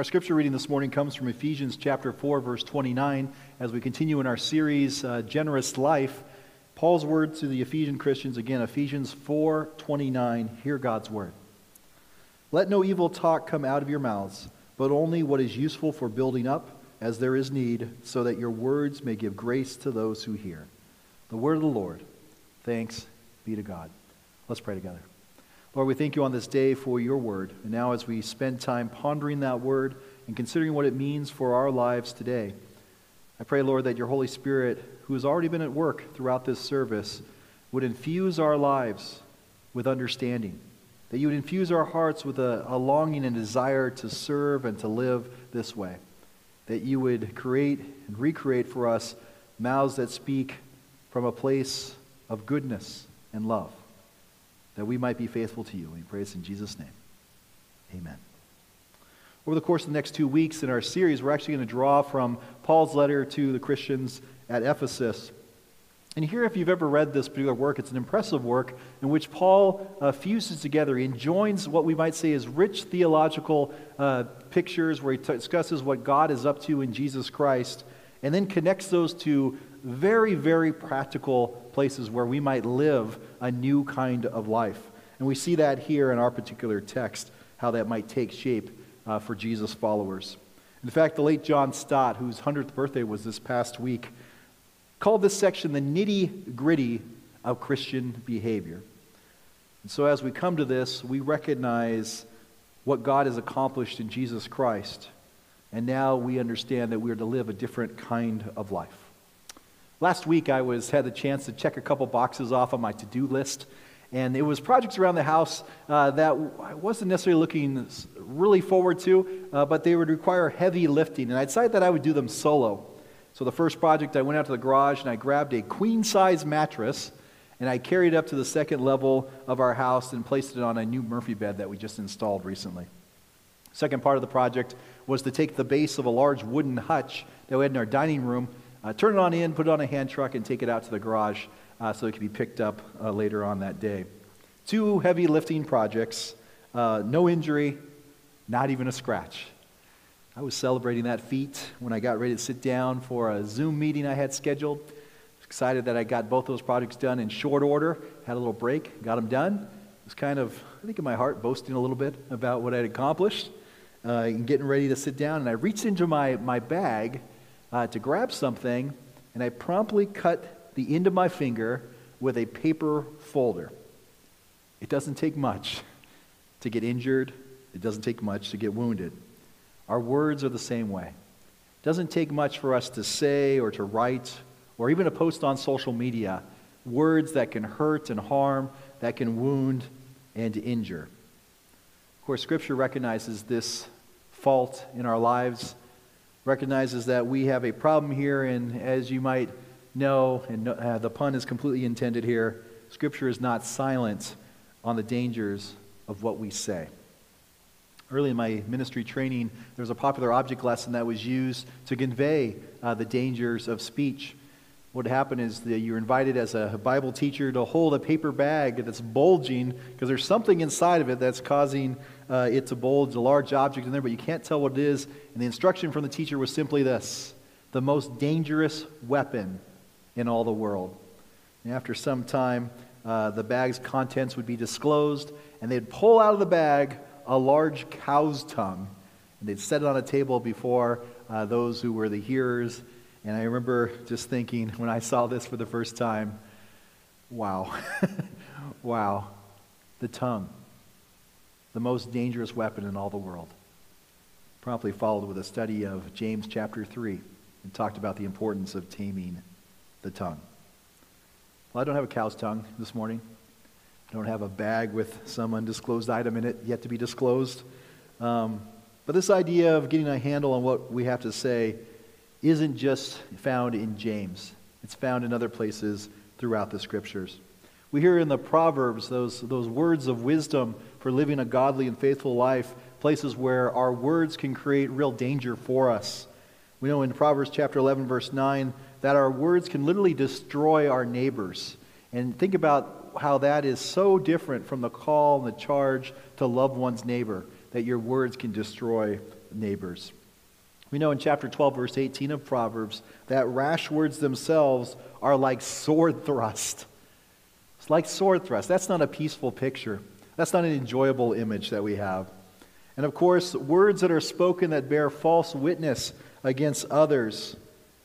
Our scripture reading this morning comes from Ephesians chapter 4, verse 29. As we continue in our series, uh, Generous Life, Paul's word to the Ephesian Christians, again, Ephesians 4, 29. Hear God's word. Let no evil talk come out of your mouths, but only what is useful for building up as there is need, so that your words may give grace to those who hear. The word of the Lord. Thanks be to God. Let's pray together. Lord, we thank you on this day for your word. And now, as we spend time pondering that word and considering what it means for our lives today, I pray, Lord, that your Holy Spirit, who has already been at work throughout this service, would infuse our lives with understanding. That you would infuse our hearts with a, a longing and desire to serve and to live this way. That you would create and recreate for us mouths that speak from a place of goodness and love that we might be faithful to you. We pray this in Jesus' name. Amen. Over the course of the next two weeks in our series, we're actually going to draw from Paul's letter to the Christians at Ephesus. And here, if you've ever read this particular work, it's an impressive work in which Paul uh, fuses together, he joins what we might say is rich theological uh, pictures where he t- discusses what God is up to in Jesus Christ, and then connects those to very, very practical places where we might live a new kind of life. And we see that here in our particular text, how that might take shape uh, for Jesus' followers. In fact, the late John Stott, whose 100th birthday was this past week, called this section the nitty gritty of Christian behavior. And so as we come to this, we recognize what God has accomplished in Jesus Christ. And now we understand that we are to live a different kind of life. Last week, I was had the chance to check a couple boxes off on my to-do list, and it was projects around the house uh, that I wasn't necessarily looking really forward to, uh, but they would require heavy lifting, and I decided that I would do them solo. So the first project, I went out to the garage and I grabbed a queen-size mattress, and I carried it up to the second level of our house and placed it on a new Murphy bed that we just installed recently. Second part of the project was to take the base of a large wooden hutch that we had in our dining room uh, turn it on in, put it on a hand truck, and take it out to the garage uh, so it can be picked up uh, later on that day. Two heavy lifting projects, uh, no injury, not even a scratch. I was celebrating that feat when I got ready to sit down for a Zoom meeting I had scheduled. Excited that I got both those projects done in short order. Had a little break, got them done. Was kind of, I think, in my heart, boasting a little bit about what I'd accomplished uh, and getting ready to sit down. And I reached into my, my bag uh, to grab something, and I promptly cut the end of my finger with a paper folder. It doesn't take much to get injured, it doesn't take much to get wounded. Our words are the same way. It doesn't take much for us to say or to write or even to post on social media words that can hurt and harm, that can wound and injure. Of course, Scripture recognizes this fault in our lives recognizes that we have a problem here, and as you might know, and uh, the pun is completely intended here, Scripture is not silent on the dangers of what we say. Early in my ministry training, there was a popular object lesson that was used to convey uh, the dangers of speech. What happened is that you're invited as a Bible teacher to hold a paper bag that's bulging because there's something inside of it that's causing uh, it to bulge, a large object in there, but you can't tell what it is. And the instruction from the teacher was simply this the most dangerous weapon in all the world. And after some time, uh, the bag's contents would be disclosed, and they'd pull out of the bag a large cow's tongue, and they'd set it on a table before uh, those who were the hearers and I remember just thinking when I saw this for the first time, wow, wow, the tongue, the most dangerous weapon in all the world. Promptly followed with a study of James chapter 3 and talked about the importance of taming the tongue. Well, I don't have a cow's tongue this morning. I don't have a bag with some undisclosed item in it yet to be disclosed. Um, but this idea of getting a handle on what we have to say isn't just found in James, it's found in other places throughout the scriptures. We hear in the Proverbs those, those words of wisdom for living a godly and faithful life, places where our words can create real danger for us. We know in Proverbs chapter 11, verse 9, that our words can literally destroy our neighbors. And think about how that is so different from the call and the charge to love one's neighbor, that your words can destroy neighbors. We know in chapter 12, verse 18 of Proverbs, that rash words themselves are like sword thrust. It's like sword thrust. That's not a peaceful picture. That's not an enjoyable image that we have. And of course, words that are spoken that bear false witness against others,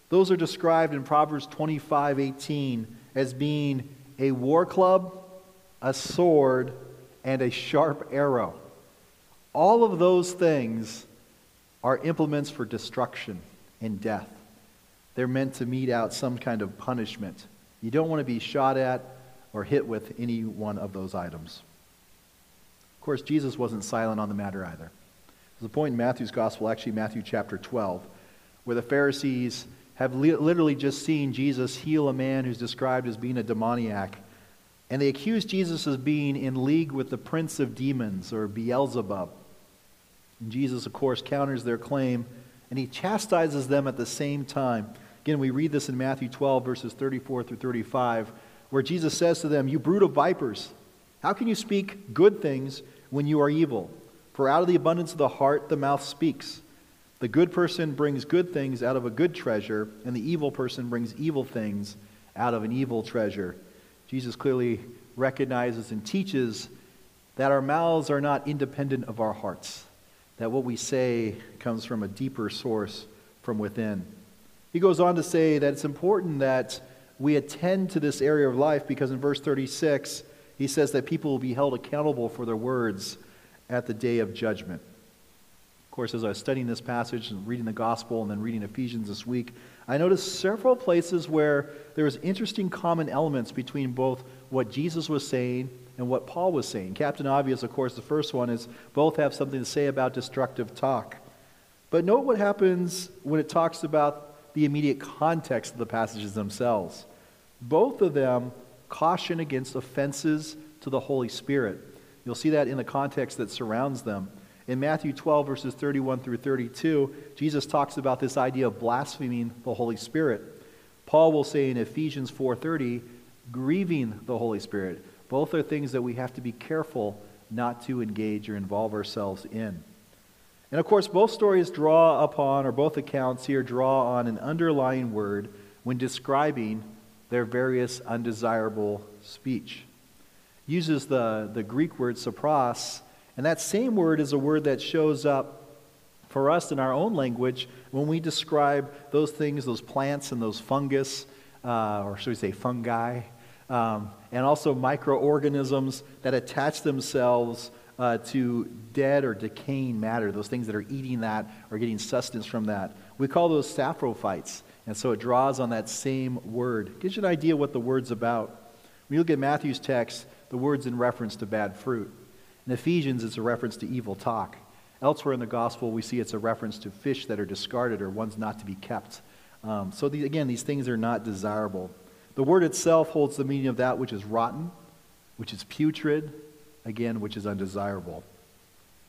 those are described in Proverbs 25 18 as being a war club, a sword, and a sharp arrow. All of those things are implements for destruction and death. They're meant to mete out some kind of punishment. You don't want to be shot at or hit with any one of those items. Of course, Jesus wasn't silent on the matter either. There's a point in Matthew's gospel, actually Matthew chapter 12, where the Pharisees have li- literally just seen Jesus heal a man who's described as being a demoniac. And they accuse Jesus of being in league with the prince of demons, or Beelzebub. And Jesus, of course, counters their claim, and he chastises them at the same time. Again, we read this in Matthew 12, verses 34 through 35, where Jesus says to them, You brood of vipers, how can you speak good things when you are evil? For out of the abundance of the heart, the mouth speaks. The good person brings good things out of a good treasure, and the evil person brings evil things out of an evil treasure. Jesus clearly recognizes and teaches that our mouths are not independent of our hearts, that what we say comes from a deeper source from within. He goes on to say that it's important that we attend to this area of life because in verse 36, he says that people will be held accountable for their words at the day of judgment. Of course, as I was studying this passage and reading the gospel and then reading Ephesians this week, I noticed several places where there was interesting common elements between both what Jesus was saying and what Paul was saying. Captain Obvious, of course, the first one is both have something to say about destructive talk. But note what happens when it talks about the immediate context of the passages themselves. Both of them caution against offenses to the Holy Spirit. You'll see that in the context that surrounds them. In Matthew 12, verses 31 through 32, Jesus talks about this idea of blaspheming the Holy Spirit. Paul will say in Ephesians 4:30, grieving the Holy Spirit. Both are things that we have to be careful not to engage or involve ourselves in. And of course, both stories draw upon, or both accounts here draw on an underlying word when describing their various undesirable speech. Uses the, the Greek word sapros, and that same word is a word that shows up for us in our own language when we describe those things, those plants and those fungus, uh, or should we say fungi, um, and also microorganisms that attach themselves uh, to dead or decaying matter, those things that are eating that or getting sustenance from that. We call those saprophytes. And so it draws on that same word. Gives you an idea what the word's about. When you look at Matthew's text, the word's in reference to bad fruit. In Ephesians, it's a reference to evil talk. Elsewhere in the gospel, we see it's a reference to fish that are discarded or ones not to be kept. Um, so, again, these things are not desirable. The word itself holds the meaning of that which is rotten, which is putrid, again, which is undesirable.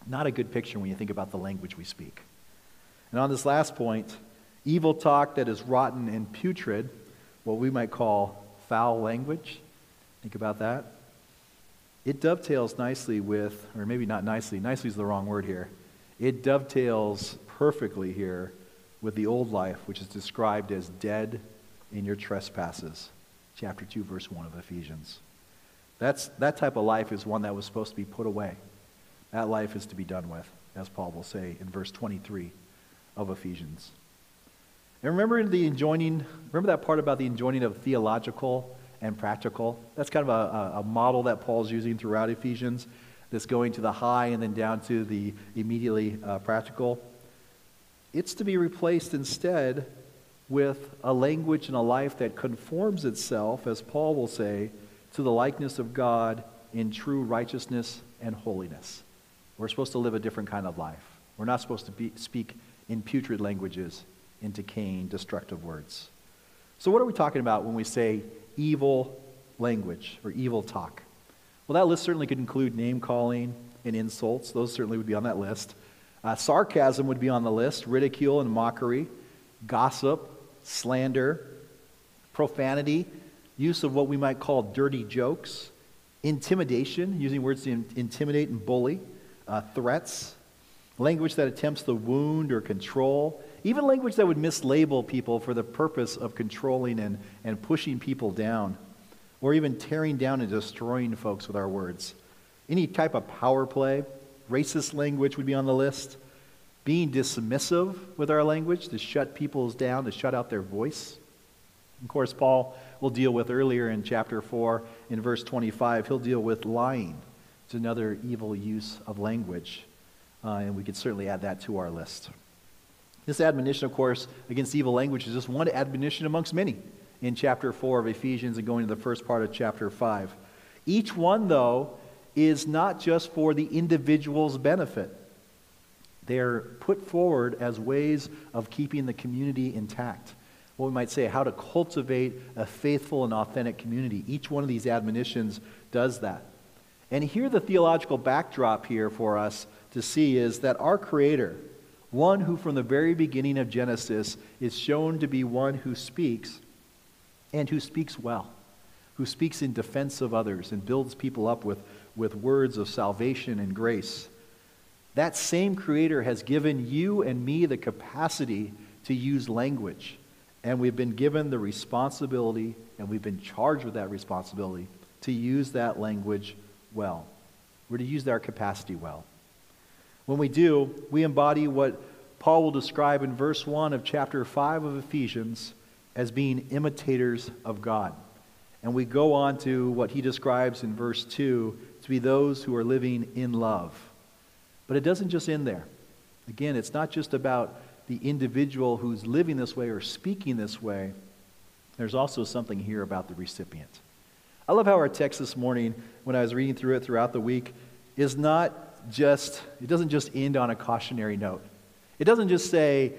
Not a good picture when you think about the language we speak. And on this last point, evil talk that is rotten and putrid, what we might call foul language. Think about that. It dovetails nicely with, or maybe not nicely, nicely is the wrong word here. It dovetails perfectly here with the old life, which is described as dead in your trespasses. Chapter 2, verse 1 of Ephesians. That's, that type of life is one that was supposed to be put away. That life is to be done with, as Paul will say in verse 23 of Ephesians. And remember the enjoining, remember that part about the enjoining of theological and practical? That's kind of a, a, model that Paul's using throughout Ephesians that's going to the high and then down to the immediately uh, practical. It's to be replaced instead with a language and a life that conforms itself, as Paul will say, to the likeness of God in true righteousness and holiness. We're supposed to live a different kind of life. We're not supposed to be, speak in putrid languages in decaying, destructive words. So, what are we talking about when we say evil language or evil talk? Well, that list certainly could include name calling and insults. Those certainly would be on that list. Uh, sarcasm would be on the list, ridicule and mockery, gossip, slander, profanity, use of what we might call dirty jokes, intimidation, using words to intimidate and bully, uh, threats, language that attempts to wound or control, even language that would mislabel people for the purpose of controlling and, and pushing people down, or even tearing down and destroying folks with our words. Any type of power play, racist language would be on the list. Being dismissive with our language to shut people down, to shut out their voice. Of course, Paul will deal with earlier in chapter 4, in verse 25, he'll deal with lying. It's another evil use of language. Uh, and we could certainly add that to our list. This admonition, of course, against evil language is just one admonition amongst many in chapter 4 of Ephesians and going to the first part of chapter 5. Each one, though, is not just for the individual's benefit. They're put forward as ways of keeping the community intact. What we might say, how to cultivate a faithful and authentic community. Each one of these admonitions does that. And here, the theological backdrop here for us to see is that our Creator, one who from the very beginning of Genesis is shown to be one who speaks and who speaks well, who speaks in defense of others and builds people up with, with words of salvation and grace. That same Creator has given you and me the capacity to use language. And we've been given the responsibility, and we've been charged with that responsibility to use that language well. We're to use our capacity well. When we do, we embody what Paul will describe in verse 1 of chapter 5 of Ephesians as being imitators of God. And we go on to what he describes in verse 2 to be those who are living in love. But it doesn't just end there. Again, it's not just about the individual who's living this way or speaking this way. There's also something here about the recipient. I love how our text this morning, when I was reading through it throughout the week, is not just, it doesn't just end on a cautionary note. It doesn't just say,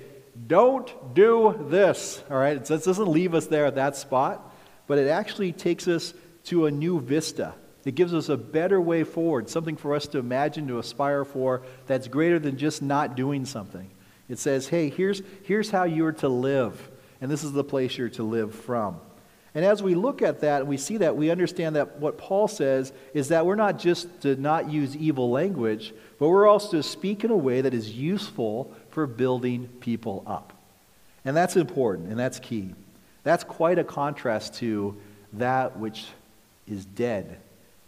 don't do this, all right? It doesn't leave us there at that spot, but it actually takes us to a new vista. It gives us a better way forward, something for us to imagine, to aspire for, that's greater than just not doing something. It says, hey, here's, here's how you are to live, and this is the place you're to live from. And as we look at that and we see that, we understand that what Paul says is that we're not just to not use evil language, but we're also to speak in a way that is useful for building people up. And that's important and that's key. That's quite a contrast to that which is dead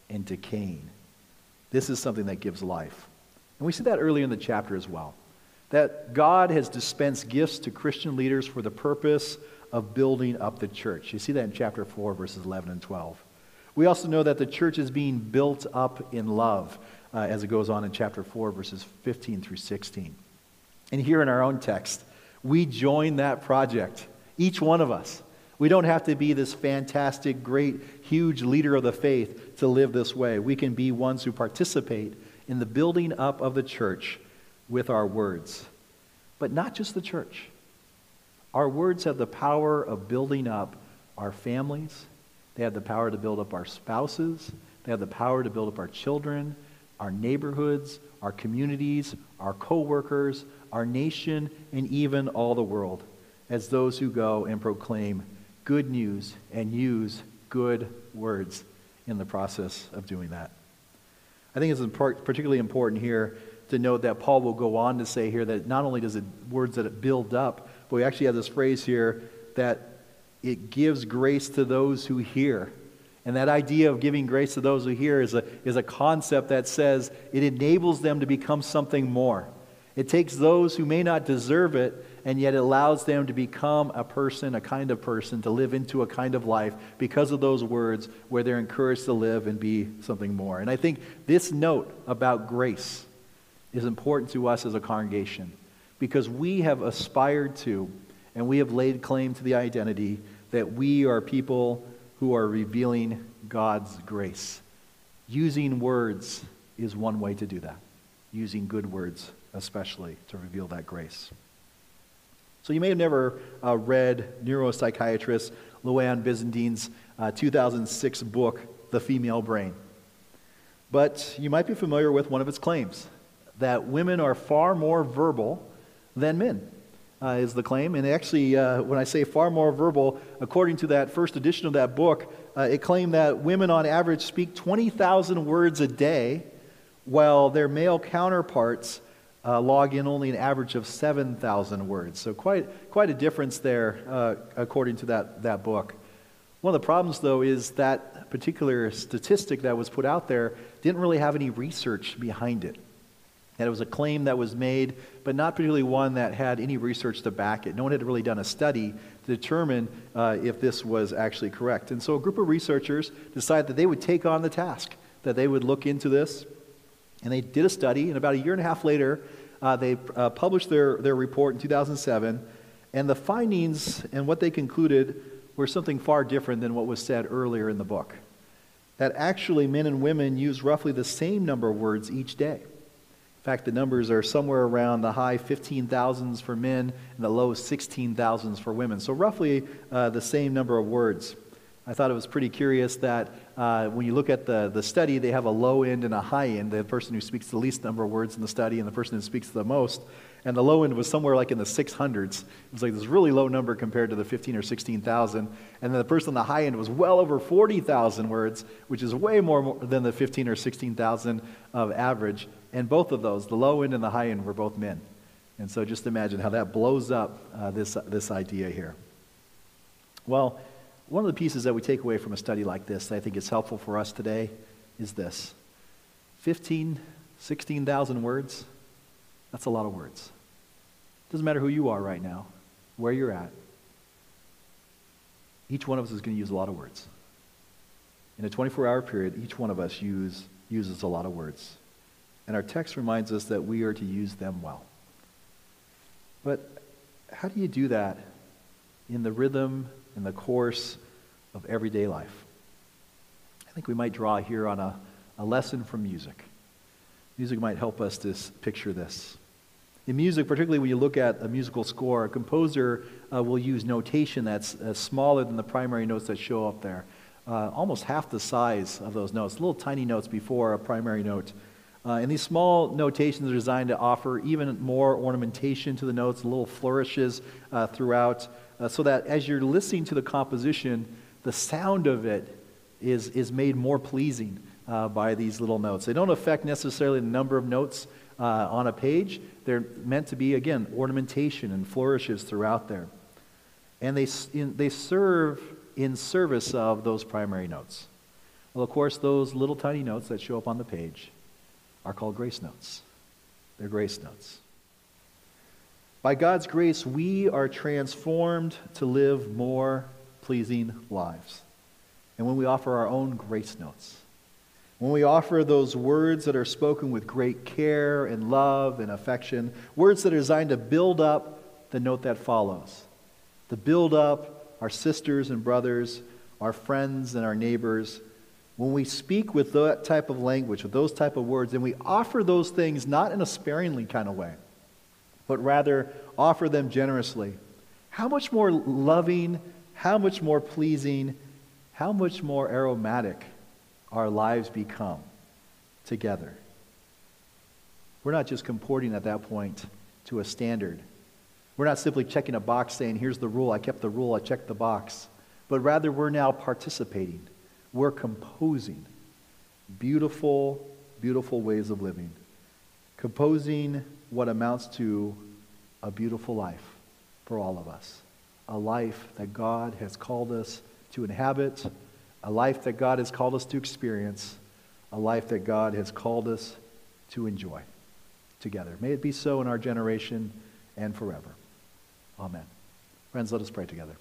and decaying. This is something that gives life. And we see that earlier in the chapter as well. That God has dispensed gifts to Christian leaders for the purpose of building up the church. You see that in chapter 4, verses 11 and 12. We also know that the church is being built up in love uh, as it goes on in chapter 4, verses 15 through 16. And here in our own text, we join that project, each one of us. We don't have to be this fantastic, great, huge leader of the faith to live this way. We can be ones who participate in the building up of the church with our words. But not just the church. Our words have the power of building up our families. They have the power to build up our spouses. They have the power to build up our children, our neighborhoods, our communities, our coworkers, our nation, and even all the world as those who go and proclaim good news and use good words in the process of doing that. I think it's particularly important here to note that Paul will go on to say here that not only does it words that it build up, but we actually have this phrase here that it gives grace to those who hear. And that idea of giving grace to those who hear is a, is a concept that says it enables them to become something more. It takes those who may not deserve it, and yet it allows them to become a person, a kind of person, to live into a kind of life because of those words where they're encouraged to live and be something more. And I think this note about grace is important to us as a congregation because we have aspired to and we have laid claim to the identity that we are people who are revealing God's grace. Using words is one way to do that, using good words especially to reveal that grace. So you may have never uh, read neuropsychiatrist Louann Brizendine's uh, 2006 book, The Female Brain. But you might be familiar with one of its claims that women are far more verbal than men, uh, is the claim. And actually, uh, when I say far more verbal, according to that first edition of that book, uh, it claimed that women on average speak 20,000 words a day, while their male counterparts uh, log in only an average of 7,000 words. So quite, quite a difference there, uh, according to that, that book. One of the problems, though, is that particular statistic that was put out there didn't really have any research behind it. And it was a claim that was made, but not particularly one that had any research to back it. No one had really done a study to determine uh, if this was actually correct. And so a group of researchers decided that they would take on the task, that they would look into this. And they did a study, and about a year and a half later, uh, they uh, published their, their report in 2007. And the findings and what they concluded were something far different than what was said earlier in the book. That actually men and women use roughly the same number of words each day. In fact, the numbers are somewhere around the high 15,000s for men and the low 16,000s for women. So, roughly uh, the same number of words. I thought it was pretty curious that uh, when you look at the, the study, they have a low end and a high end. The person who speaks the least number of words in the study and the person who speaks the most. And the low end was somewhere like in the 600s. It was like this really low number compared to the 15 or 16,000. And then the person on the high end was well over 40,000 words, which is way more than the 15 or 16,000 of average. And both of those, the low end and the high end, were both men. And so just imagine how that blows up uh, this, this idea here. Well, one of the pieces that we take away from a study like this that I think is helpful for us today is this 15, 16,000 words. That's a lot of words. Doesn't matter who you are right now, where you're at. Each one of us is going to use a lot of words. In a 24 hour period, each one of us use, uses a lot of words. And our text reminds us that we are to use them well. But how do you do that in the rhythm, in the course of everyday life? I think we might draw here on a, a lesson from music. Music might help us to picture this. In music, particularly when you look at a musical score, a composer uh, will use notation that's uh, smaller than the primary notes that show up there. Uh, almost half the size of those notes, little tiny notes before a primary note. Uh, and these small notations are designed to offer even more ornamentation to the notes, little flourishes uh, throughout, uh, so that as you're listening to the composition, the sound of it is, is made more pleasing uh, by these little notes. They don't affect necessarily the number of notes uh, on a page, they're meant to be, again, ornamentation and flourishes throughout there. And they, in, they serve in service of those primary notes. Well, of course, those little tiny notes that show up on the page are called grace notes. They're grace notes. By God's grace, we are transformed to live more pleasing lives. And when we offer our own grace notes, when we offer those words that are spoken with great care and love and affection, words that are designed to build up the note that follows, to build up our sisters and brothers, our friends and our neighbors, when we speak with that type of language, with those type of words, and we offer those things not in a sparingly kind of way, but rather offer them generously, how much more loving, how much more pleasing, how much more aromatic our lives become together. We're not just comporting at that point to a standard. We're not simply checking a box saying, here's the rule, I kept the rule, I checked the box. But rather, we're now participating we're composing beautiful, beautiful ways of living. Composing what amounts to a beautiful life for all of us. A life that God has called us to inhabit, a life that God has called us to experience, a life that God has called us to enjoy together. May it be so in our generation and forever. Amen. Friends, let us pray together.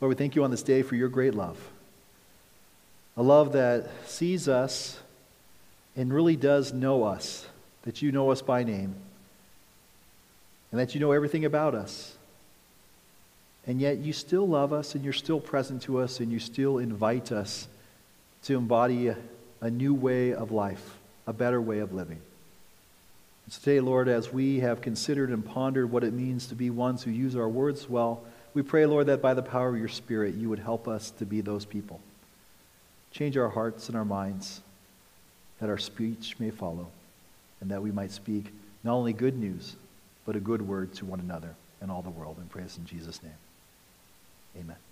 Lord, we thank you on this day for your great love. A love that sees us and really does know us, that you know us by name, and that you know everything about us. And yet you still love us and you're still present to us and you still invite us to embody a, new way of life, a better way of living. And today, Lord, as we have considered and pondered what it means to be ones who use our words well, we pray, Lord, that by the power of your Spirit, you would help us to be those people. Change our hearts and our minds, that our speech may follow, and that we might speak not only good news, but a good word to one another and all the world. And pray this in Jesus' name. Amen.